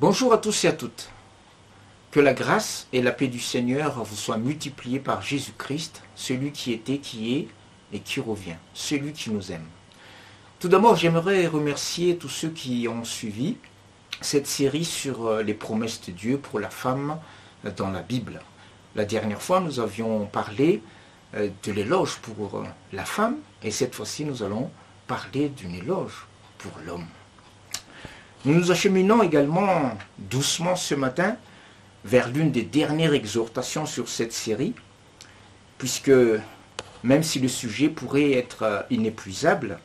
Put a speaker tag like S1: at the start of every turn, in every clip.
S1: Bonjour à tous et à toutes. Que la grâce et la paix du Seigneur vous soient multipliées par Jésus-Christ, celui qui était, qui est et qui revient, celui qui nous aime. Tout d'abord, j'aimerais remercier tous ceux qui ont suivi cette série sur euh, les promesses de Dieu pour la femme dans la Bible. La dernière fois, nous avions parlé euh, de l'éloge pour euh, la femme et cette fois-ci, nous allons parler d'une éloge pour l'homme. Nous nous acheminons également doucement ce matin vers l'une des dernières exhortations sur cette série, puisque même si le sujet pourrait être inépuisable,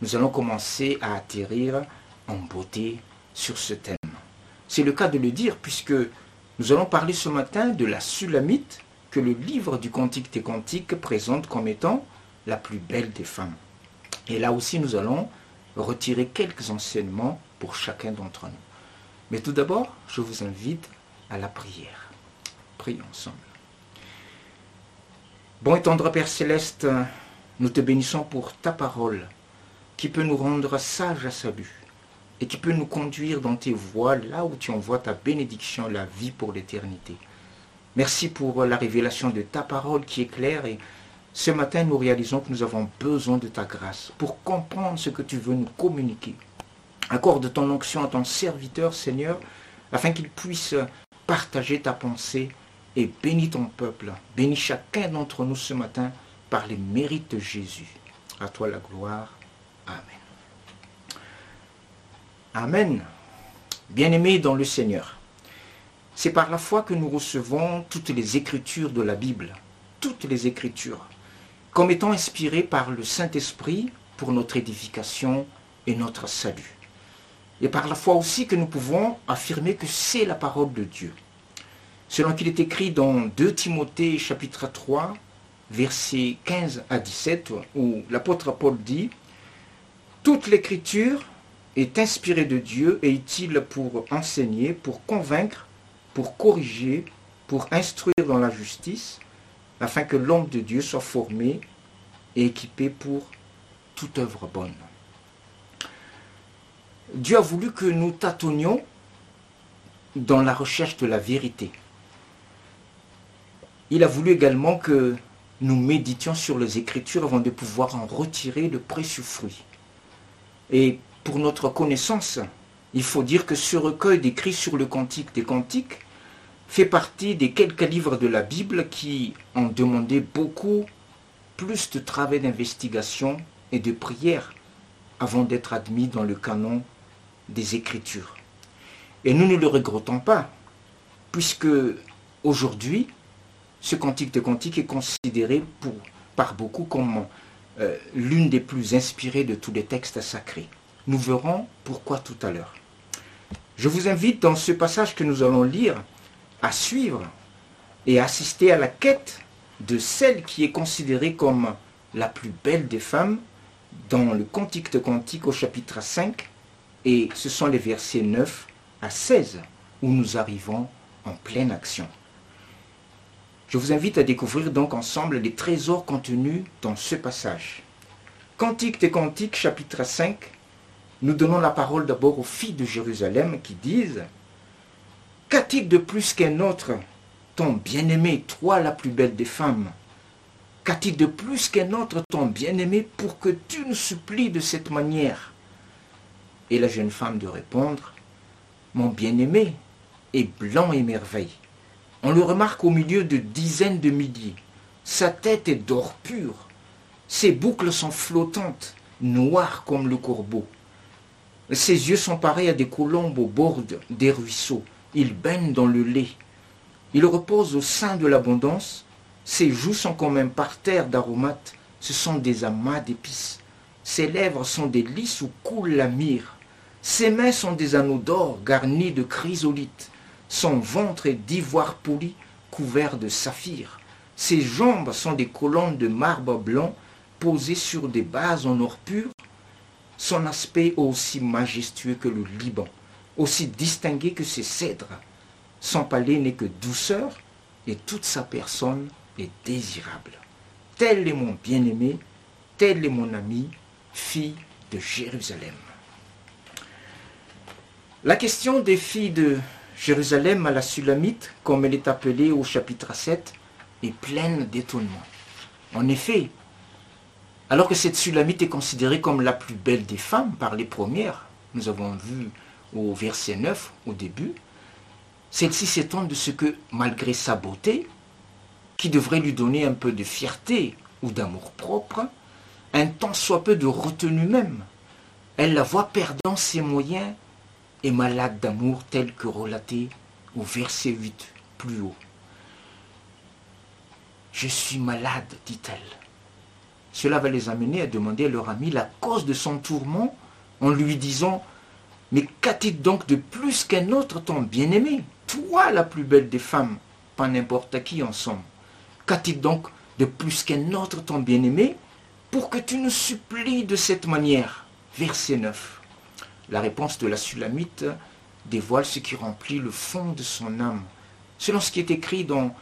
S1: nous allons commencer à atterrir en beauté sur ce thème. C'est le cas de le dire, puisque nous allons parler ce matin de la Sulamite que le livre du Cantique des Cantiques présente comme étant la plus belle des femmes. Et là aussi, nous allons retirer quelques enseignements pour chacun d'entre nous. Mais tout d'abord, je vous invite à la prière. Prions ensemble. Bon et tendre Père céleste, nous te bénissons pour ta parole qui peut nous rendre sages à salut et qui peut nous conduire dans tes voies là où tu envoies ta bénédiction, la vie pour l'éternité. Merci pour la révélation de ta parole qui est claire et ce matin nous réalisons que nous avons besoin de ta grâce pour comprendre ce que tu veux nous communiquer. Accorde ton onction à ton serviteur, Seigneur, afin qu'il puisse partager ta pensée et bénis ton peuple. Bénis chacun d'entre nous ce matin par les mérites de Jésus. À toi la gloire. Amen. Amen. Bien-aimés dans le Seigneur, c'est par la foi que nous recevons toutes les écritures de la Bible, toutes les écritures, comme étant inspirées par le Saint-Esprit pour notre édification et notre salut. Et par la foi aussi que nous pouvons affirmer que c'est la parole de Dieu. Selon qu'il est écrit dans 2 Timothée chapitre 3, versets 15 à 17, où l'apôtre Paul dit, Toute l'écriture est inspirée de Dieu et utile pour enseigner, pour convaincre, pour corriger, pour instruire dans la justice, afin que l'homme de Dieu soit formé et équipé pour toute œuvre bonne. Dieu a voulu que nous tâtonnions dans la recherche de la vérité. Il a voulu également que nous méditions sur les Écritures avant de pouvoir en retirer le précieux fruit. Et pour notre connaissance, il faut dire que ce recueil d'écrits sur le Cantique des Cantiques fait partie des quelques livres de la Bible qui ont demandé beaucoup plus de travail d'investigation et de prière avant d'être admis dans le canon des Écritures. Et nous ne le regrettons pas, puisque aujourd'hui, ce cantique de cantique est considéré par beaucoup comme euh, l'une des plus inspirées de tous les textes sacrés. Nous verrons pourquoi tout à l'heure. Je vous invite dans ce passage que nous allons lire à suivre et assister à la quête de celle qui est considérée comme la plus belle des femmes dans le Cantique de Cantique au chapitre 5 et ce sont les versets 9 à 16 où nous arrivons en pleine action. Je vous invite à découvrir donc ensemble les trésors contenus dans ce passage. Cantique des Cantiques, chapitre 5, nous donnons la parole d'abord aux filles de Jérusalem qui disent Qu'a-t-il de plus qu'un autre, ton bien-aimé, toi la plus belle des femmes? Qu'a-t-il de plus qu'un autre, ton bien-aimé, pour que tu nous supplies de cette manière? Et la jeune femme de répondre Mon bien-aimé est blanc et merveille. On le remarque au milieu de dizaines de milliers. Sa tête est d'or pur. Ses boucles sont flottantes, noires comme le corbeau. Ses yeux sont pareils à des colombes au bord des ruisseaux. Il baigne dans le lait. Il repose au sein de l'abondance. Ses joues sont comme un parterre d'aromates. Ce sont des amas d'épices. Ses lèvres sont des lys où coule la myrrhe. Ses mains sont des anneaux d'or garnis de chrysolites. Son ventre est d'ivoire poli, couvert de saphir. Ses jambes sont des colonnes de marbre blanc posées sur des bases en or pur. Son aspect est aussi majestueux que le Liban, aussi distingué que ses cèdres. Son palais n'est que douceur et toute sa personne est désirable. Tel est mon bien-aimé, tel est mon ami, fille de Jérusalem. La question des filles de Jérusalem à la Sulamite, comme elle est appelée au chapitre 7, est pleine d'étonnement. En effet, alors que cette Sulamite est considérée comme la plus belle des femmes par les premières, nous avons vu au verset 9 au début, celle-ci s'étonne de ce que, malgré sa beauté, qui devrait lui donner un peu de fierté ou d'amour propre, un tant soit peu de retenue même, elle la voit perdant ses moyens et malade d'amour tel que relaté au verset 8 plus haut. Je suis malade, dit-elle. Cela va les amener à demander à leur ami la cause de son tourment en lui disant Mais qu'a-t-il donc de plus qu'un autre ton bien-aimé Toi, la plus belle des femmes, pas n'importe qui en somme. Qu'a-t-il donc de plus qu'un autre ton bien-aimé pour que tu nous supplies de cette manière? Verset 9. La réponse de la Sulamite dévoile ce qui remplit le fond de son âme. Selon ce qui est écrit dans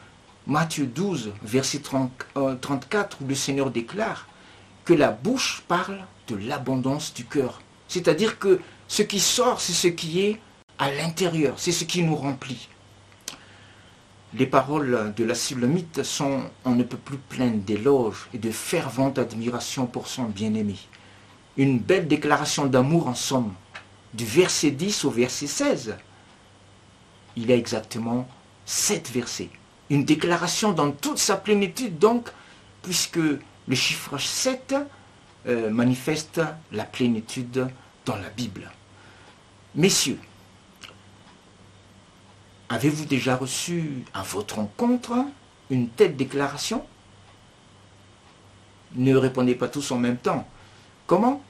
S1: Matthieu 12, verset 34, où le Seigneur déclare que la bouche parle de l'abondance du cœur. C'est-à-dire que ce qui sort, c'est ce qui est à l'intérieur, c'est ce qui nous remplit. Les paroles de la Sulamite sont on ne peut plus pleines d'éloges et de fervente admiration pour son bien-aimé. Une belle déclaration d'amour en somme, du verset 10 au verset 16. Il y a exactement sept versets. Une déclaration dans toute sa plénitude, donc, puisque le chiffre 7 euh, manifeste la plénitude dans la Bible. Messieurs, avez-vous déjà reçu à votre rencontre une telle déclaration? Ne répondez pas tous en même temps. Comment?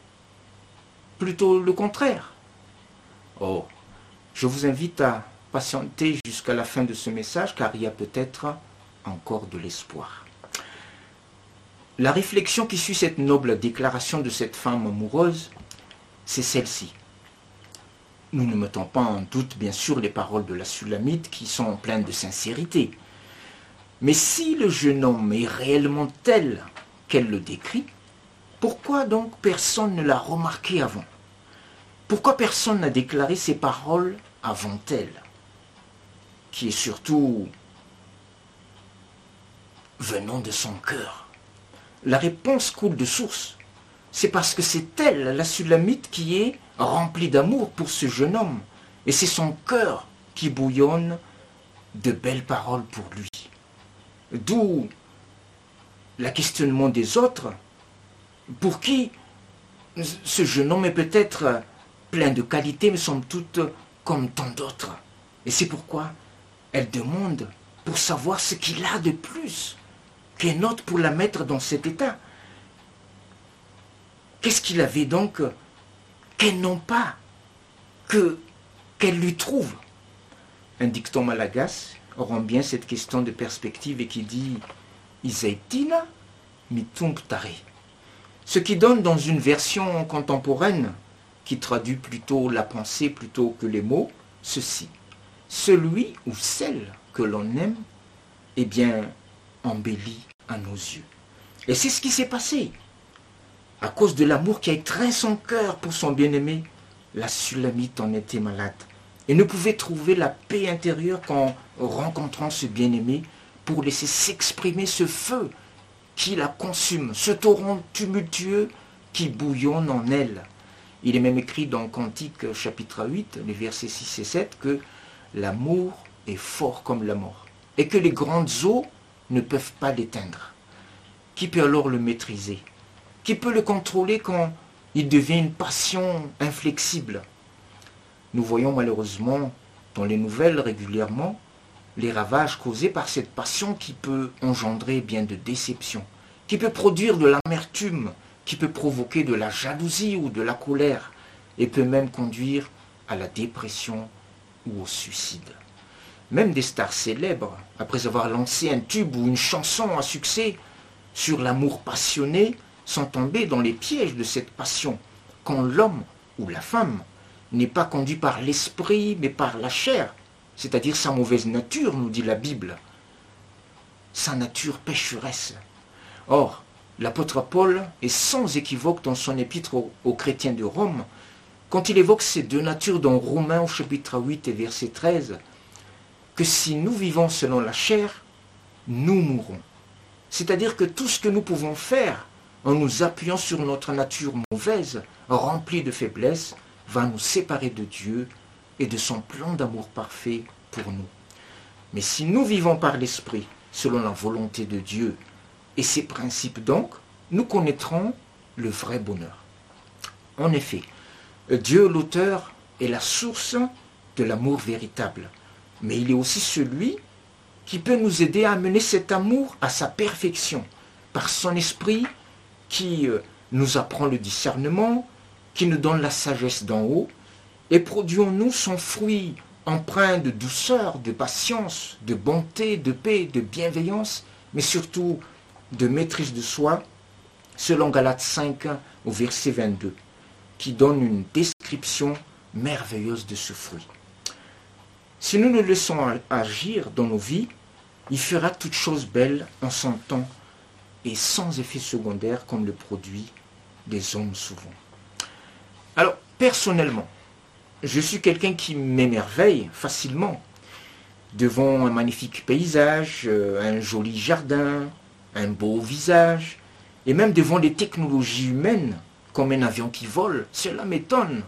S1: Plutôt le contraire. Oh, je vous invite à patienter jusqu'à la fin de ce message car il y a peut-être encore de l'espoir. La réflexion qui suit cette noble déclaration de cette femme amoureuse, c'est celle-ci. Nous ne mettons pas en doute bien sûr les paroles de la Sulamite qui sont pleines de sincérité. Mais si le jeune homme est réellement tel qu'elle le décrit, pourquoi donc personne ne l'a remarqué avant? Pourquoi personne n'a déclaré ces paroles avant elle Qui est surtout venant de son cœur? La réponse coule de source. C'est parce que c'est elle, la Sulamite, qui est remplie d'amour pour ce jeune homme. Et c'est son cœur qui bouillonne de belles paroles pour lui. D'où le questionnement des autres pour qui ce jeune homme est peut-être plein de qualités, mais somme toute comme tant d'autres. Et c'est pourquoi elle demande pour savoir ce qu'il a de plus qu'un autre pour la mettre dans cet état. Qu'est-ce qu'il avait donc qu'elle n'ont pas, que qu'elle lui trouve? Un dicton malagas rend bien cette question de perspective et qui dit Isaitina mitung tare ce qui donne dans une version contemporaine, qui traduit plutôt la pensée plutôt que les mots, ceci. Celui ou celle que l'on aime, eh bien, embellit à nos yeux. Et c'est ce qui s'est passé. À cause de l'amour qui a étreint son cœur pour son bien-aimé, la Sulamite en était malade et ne pouvait trouver la paix intérieure qu'en rencontrant ce bien-aimé pour laisser s'exprimer ce feu qui la consume, ce torrent tumultueux qui bouillonne en elle. Il est même écrit dans Cantique chapitre 8, les versets 6 et 7, que l'amour est fort comme la mort, et que les grandes eaux ne peuvent pas l'éteindre. Qui peut alors le maîtriser? Qui peut le contrôler quand il devient une passion inflexible? Nous voyons malheureusement dans les nouvelles régulièrement les ravages causés par cette passion qui peut engendrer bien de déceptions, qui peut produire de l'amertume, qui peut provoquer de la jalousie ou de la colère, et peut même conduire à la dépression ou au suicide. Même des stars célèbres, après avoir lancé un tube ou une chanson à succès sur l'amour passionné, sont tombés dans les pièges de cette passion, quand l'homme ou la femme n'est pas conduit par l'esprit mais par la chair, c'est-à-dire sa mauvaise nature, nous dit la Bible, sa nature pécheresse. Or, l'apôtre Paul est sans équivoque dans son épître aux, chrétiens de Rome quand il évoque ces deux natures dans Romains au chapitre 8 et verset 13, que si nous vivons selon la chair, nous mourrons. C'est-à-dire que tout ce que nous pouvons faire en nous appuyant sur notre nature mauvaise, remplie de faiblesses, va nous séparer de Dieu et de son plan d'amour parfait pour nous. Mais si nous vivons par l'Esprit, selon la volonté de Dieu et ses principes donc, nous connaîtrons le vrai bonheur. En effet, Dieu, l'auteur, est la source de l'amour véritable, mais il est aussi celui qui peut nous aider à mener cet amour à sa perfection par son esprit qui euh, nous apprend le discernement, qui nous donne la sagesse d'en haut, et produit en nous son fruit empreint de douceur, de patience, de bonté, de paix, de bienveillance, mais surtout de maîtrise de soi, selon Galates 5 au verset 22, qui donne une description merveilleuse de ce fruit. Si nous le laissons agir dans nos vies, il fera toutes choses belles en son temps et sans effet secondaire comme le produit des hommes souvent. Alors, personnellement, je suis quelqu'un qui m'émerveille facilement devant un magnifique paysage, euh, un joli jardin, un beau visage, et même devant les technologies humaines, comme un avion qui vole. Cela m'étonne.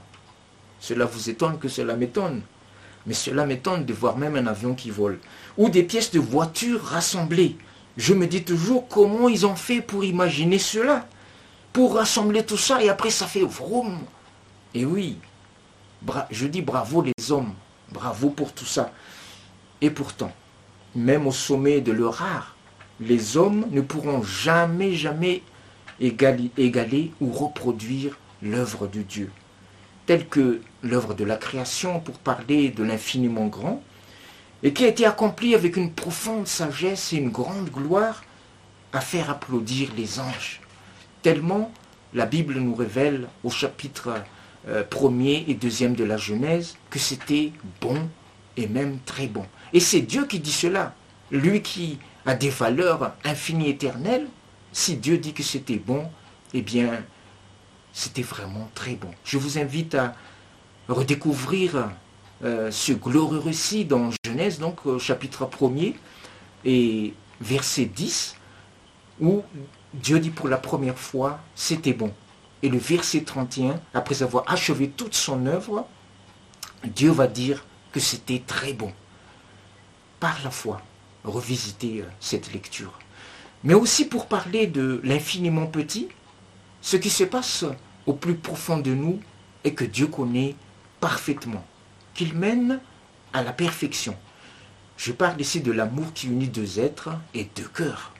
S1: Cela vous étonne que cela m'étonne. Mais cela m'étonne de voir même un avion qui vole. Ou des pièces de voiture rassemblées. Je me dis toujours comment ils ont fait pour imaginer cela. Pour rassembler tout ça et après ça fait vroom. Et oui, je dis bravo les hommes, bravo pour tout ça. Et pourtant, même au sommet de leur art, les hommes ne pourront jamais, jamais égaler, ou reproduire l'œuvre de Dieu, telle que l'œuvre de la création, pour parler de l'infiniment grand, et qui a été accomplie avec une profonde sagesse et une grande gloire à faire applaudir les anges. Tellement la Bible nous révèle au chapitre euh, premier et deuxième de la Genèse que c'était bon et même très bon. Et c'est Dieu qui dit cela. Lui qui a des valeurs infinies éternelles, si Dieu dit que c'était bon, eh bien, c'était vraiment très bon. Je vous invite à redécouvrir euh, ce glorieux récit dans Genèse, donc chapitre 1er et verset 10, où Dieu dit pour la première fois, c'était bon. Et le verset 31, après avoir achevé toute son œuvre, Dieu va dire que c'était très bon. Par la foi, revisiter euh, cette lecture. Mais aussi pour parler de l'infiniment petit, ce qui se passe au plus profond de nous et que Dieu connaît parfaitement, qu'il mène à la perfection. Je parle ici de l'amour qui unit deux êtres et deux cœurs,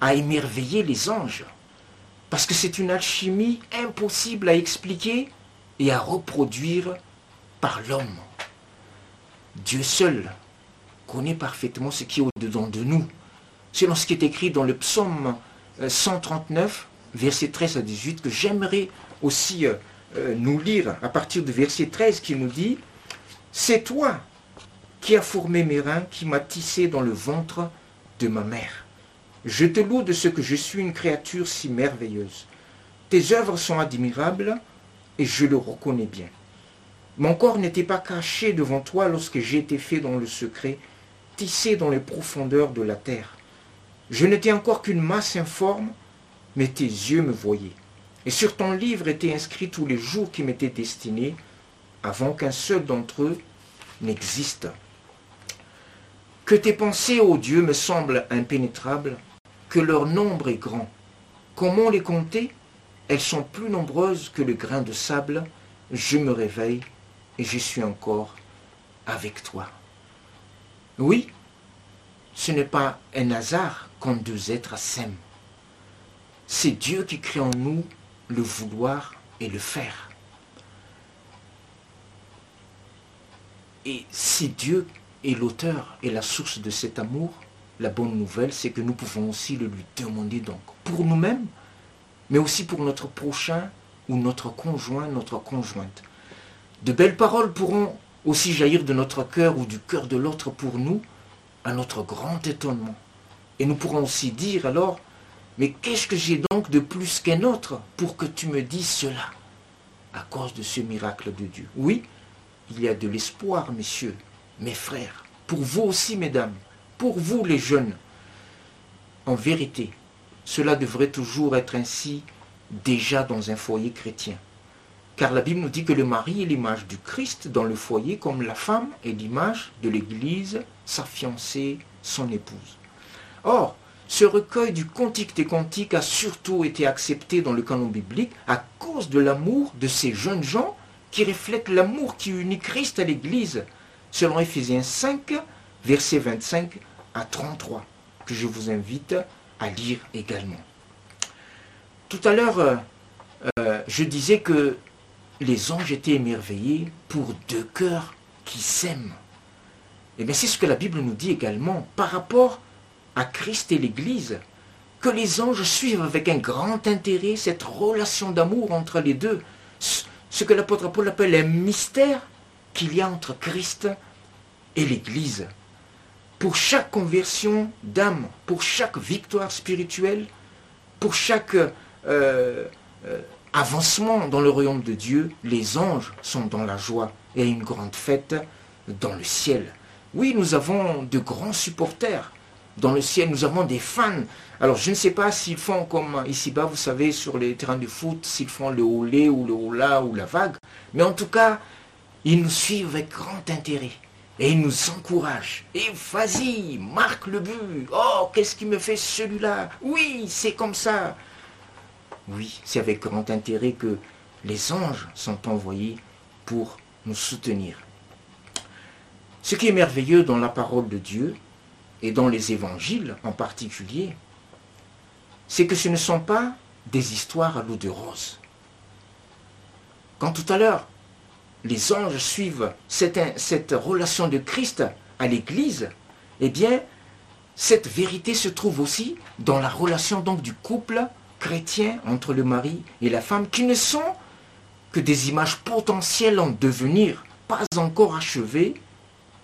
S1: à émerveiller les anges, parce que c'est une alchimie impossible à expliquer et à reproduire par l'homme. Dieu seul connaît parfaitement ce qui est au-dedans de nous. Selon ce qui est écrit dans le psaume 139, euh, verset 13 à 18, que j'aimerais aussi euh, euh, nous lire à partir du verset 13 qui nous dit, C'est toi qui as formé mes reins, qui m'as tissé dans le ventre de ma mère. Je te loue de ce que je suis une créature si merveilleuse. Tes œuvres sont admirables et je le reconnais bien. Mon corps n'était pas caché devant toi lorsque j'ai été fait dans le secret, dans les profondeurs de la terre. Je n'étais encore qu'une masse informe, mais tes yeux me voyaient. Et sur ton livre étaient inscrits tous les jours qui m'étaient destinés, avant qu'un seul d'entre eux n'existe. Que tes pensées, ô Dieu, me semblent impénétrables, que leur nombre est grand. Comment les compter? Elles sont plus nombreuses que le grain de sable. Je me réveille et je suis encore avec toi. Oui, ce n'est pas un hasard quand deux êtres s'aiment. C'est Dieu qui crée en nous le vouloir et le faire. Et si Dieu est l'auteur et la source de cet amour, la bonne nouvelle, c'est que nous pouvons aussi le lui demander donc, pour nous-mêmes, mais aussi pour notre prochain ou notre conjoint, notre conjointe. De belles paroles pourront aussi jaillir de notre cœur ou du cœur de l'autre pour nous, à notre grand étonnement. Et nous pourrons aussi dire alors, mais qu'est-ce que j'ai donc de plus qu'un autre pour que tu me dises cela à cause de ce miracle de Dieu? Oui, il y a de l'espoir, messieurs, mes frères, pour vous aussi, mesdames, pour vous les jeunes. En vérité, cela devrait toujours être ainsi déjà dans un foyer chrétien. Car la Bible nous dit que le mari est l'image du Christ dans le foyer, comme la femme est l'image de l'Église, sa fiancée, son épouse. Or, ce recueil du Cantique des Cantiques a surtout été accepté dans le canon biblique à cause de l'amour de ces jeunes gens qui reflètent l'amour qui unit Christ à l'Église, selon Éphésiens 5, versets 25 à 33, que je vous invite à lire également. Tout à l'heure, euh, euh, je disais que les anges étaient émerveillés pour deux cœurs qui s'aiment. Et eh bien c'est ce que la Bible nous dit également par rapport à Christ et l'Église, que les anges suivent avec un grand intérêt cette relation d'amour entre les deux, ce que l'apôtre Paul appelle un mystère qu'il y a entre Christ et l'Église. Pour chaque conversion d'âme, pour chaque victoire spirituelle, pour chaque euh, euh, avancement dans le royaume de Dieu, les anges sont dans la joie et une grande fête dans le ciel. Oui, nous avons de grands supporters. Dans le ciel, nous avons des fans. Alors, je ne sais pas s'ils font comme ici-bas, vous savez, sur les terrains de foot, s'ils font le holé ou le hola ou la vague. Mais en tout cas, ils nous suivent avec grand intérêt. Et ils nous encouragent. Et vas-y, marque le but. Oh, qu'est-ce qui me fait celui-là? Oui, c'est comme ça. Oui, c'est avec grand intérêt que les anges sont envoyés pour nous soutenir. Ce qui est merveilleux dans la parole de Dieu, et dans les évangiles en particulier, c'est que ce ne sont pas des histoires à l'eau de rose. Quand tout à l'heure, les anges suivent cette, relation de Christ à l'Église, eh bien, cette vérité se trouve aussi dans la relation donc du couple chrétien entre le mari et la femme, qui ne sont que des images potentielles en devenir, pas encore achevées,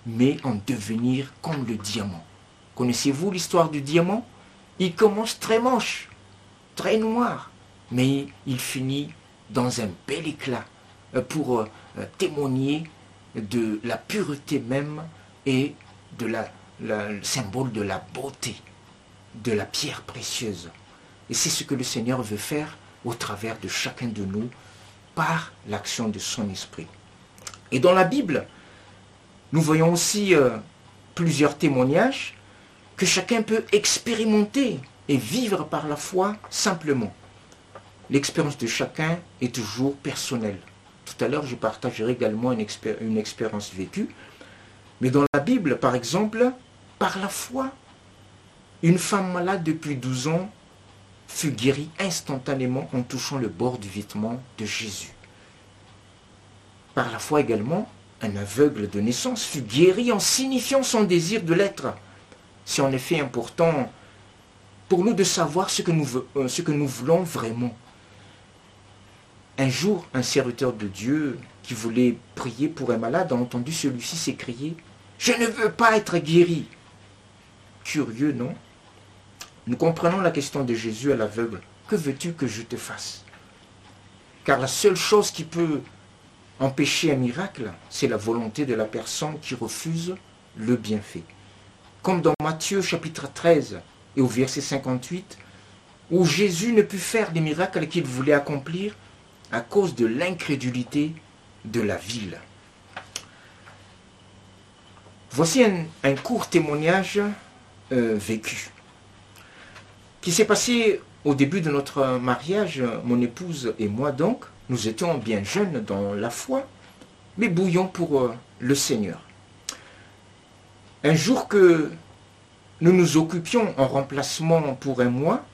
S1: mais en devenir comme le diamant. Connaissez-vous l'histoire du diamant? Il commence très moche, très noir, mais il finit dans un bel éclat euh, pour euh, témoigner de la pureté même et de la, le symbole de la beauté de la pierre précieuse. Et c'est ce que le Seigneur veut faire au travers de chacun de nous par l'action de son esprit. Et dans la Bible, nous voyons aussi euh, plusieurs témoignages que chacun peut expérimenter et vivre par la foi simplement. L'expérience de chacun est toujours personnelle. Tout à l'heure, je partagerai également une, une expérience vécue. Mais dans la Bible, par exemple, par la foi, une femme malade depuis 12 ans fut guéri instantanément en touchant le bord du vêtement de Jésus. Par la foi également, un aveugle de naissance fut guéri en signifiant son désir de l'être. C'est en effet important pour nous de savoir ce que nous, euh, voulons vraiment. Un jour, un serviteur de Dieu qui voulait prier pour un malade a entendu celui-ci s'écrier ⁇ Je ne veux pas être guéri !⁇ Curieux, non? Nous comprenons la question de Jésus à l'aveugle. Que veux-tu que je te fasse? Car la seule chose qui peut empêcher un miracle, c'est la volonté de la personne qui refuse le bienfait. Comme dans Matthieu chapitre 13 et au verset 58, où Jésus ne put faire les miracles qu'il voulait accomplir à cause de l'incrédulité de la ville. Voici un, court témoignage euh, vécu qui s'est passé au début de notre mariage, mon épouse et moi donc, nous étions bien jeunes dans la foi, mais bouillons pour euh, le Seigneur. Un jour que nous nous occupions en remplacement pour un mois,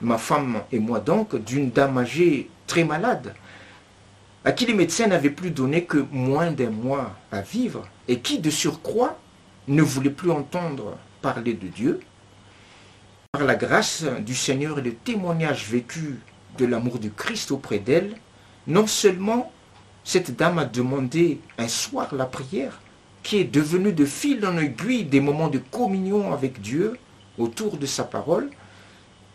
S1: ma femme et moi donc, d'une dame âgée très malade, à qui les médecins n'avaient plus donné que moins d'un mois à vivre, et qui de surcroît ne voulait plus entendre parler de Dieu, par la grâce du Seigneur et le témoignage vécu de l'amour de Christ auprès d'elle, non seulement cette dame a demandé un soir la prière, qui est devenue de fil en aiguille des moments de communion avec Dieu autour de sa parole,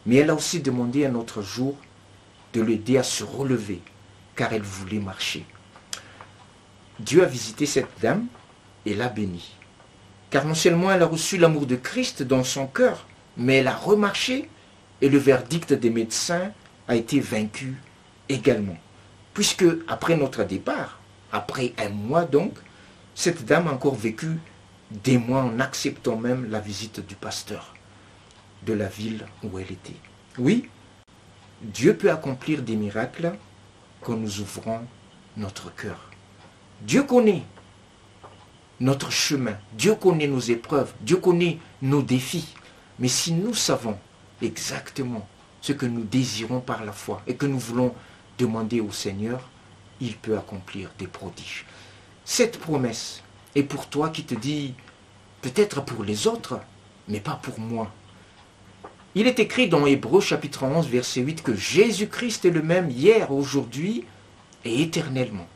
S1: mais elle a aussi demandé un autre jour de l'aider à se relever, car elle voulait marcher. Dieu a visité cette dame et l'a bénie. Car non seulement elle a reçu l'amour de Christ dans son cœur, mais elle a remarché et le verdict des médecins a été vaincu également. Puisque après notre départ, après un mois donc, cette dame a encore vécu des mois en acceptant même la visite du pasteur de la ville où elle était. Oui, Dieu peut accomplir des miracles quand nous ouvrons notre cœur. Dieu connaît notre chemin, Dieu connaît nos épreuves, Dieu connaît nos défis. Mais si nous savons exactement ce que nous désirons par la foi et que nous voulons demander au Seigneur, il peut accomplir des prodiges. Cette promesse est pour toi qui te dit, peut-être pour les autres, mais pas pour moi. Il est écrit dans Hébreu chapitre 11 verset 8 que Jésus-Christ est le même hier, aujourd'hui et éternellement.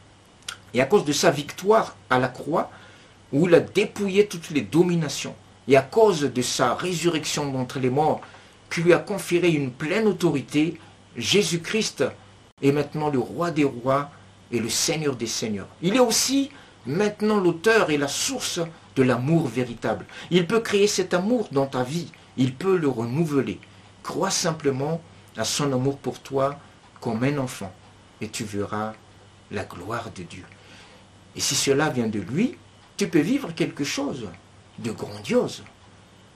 S1: Et à cause de sa victoire à la croix, où il a dépouillé toutes les dominations, et à cause de sa résurrection d'entre les morts, qui lui a conféré une pleine autorité, Jésus-Christ est maintenant le roi des rois et le seigneur des seigneurs. Il est aussi maintenant l'auteur et la source de l'amour véritable. Il peut créer cet amour dans ta vie. Il peut le renouveler. Crois simplement à son amour pour toi comme un enfant et tu verras la gloire de Dieu. Et si cela vient de lui, tu peux vivre quelque chose de grandiose.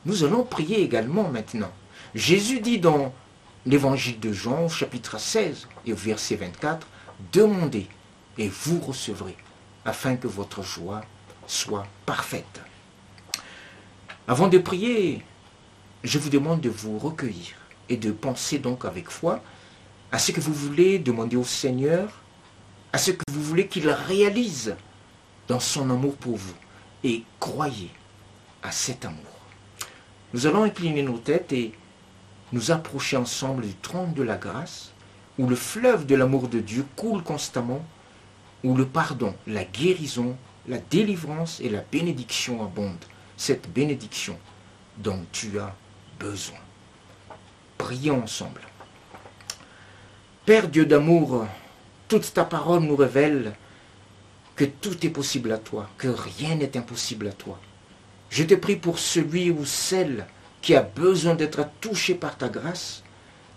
S1: Nous allons prier également maintenant. Jésus dit dans l'évangile de Jean, chapitre 16 et au verset 24, Demandez et vous recevrez, afin que votre joie soit parfaite. Avant de prier, je vous demande de vous recueillir et de penser donc avec foi à ce que vous voulez demander au Seigneur, à ce que vous voulez qu'il réalise dans son amour pour vous. Et croyez à cet amour. Nous allons incliner nos têtes et nous approcher ensemble du trône de la grâce, où le fleuve de l'amour de Dieu coule constamment, où le pardon, la guérison, la délivrance et la bénédiction abondent. Cette bénédiction dont tu as besoin. Prions ensemble. Père Dieu d'amour, toute ta parole nous révèle que tout est possible à toi, que rien n'est impossible à toi. Je te prie pour celui ou celle qui a besoin d'être touché par ta grâce.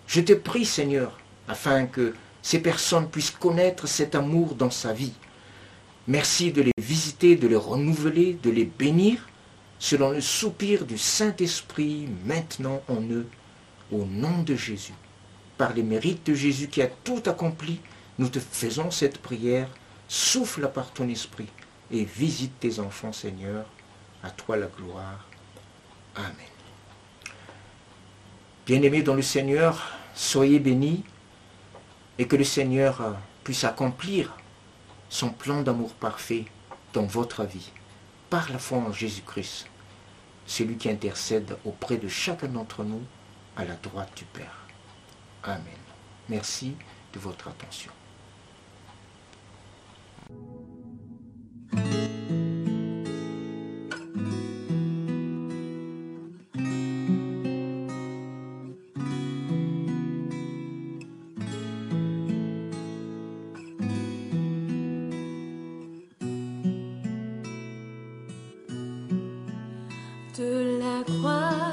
S1: Je te prie, Seigneur, afin que ces personnes puissent connaître cet amour dans sa vie. Merci de les visiter, de les renouveler, de les bénir, selon le soupir du Saint-Esprit maintenant en eux, au nom de Jésus. Par les mérites de Jésus qui a tout accompli, nous te faisons cette prière. Souffle par ton esprit et visite tes enfants, Seigneur. À toi la gloire. Amen. Bien-aimés dans le Seigneur, soyez bénis et que le Seigneur puisse accomplir son plan d'amour parfait dans votre vie par la foi en Jésus-Christ, celui qui intercède auprès de chacun d'entre nous à la droite du Père. Amen. Merci de votre attention.
S2: la croix.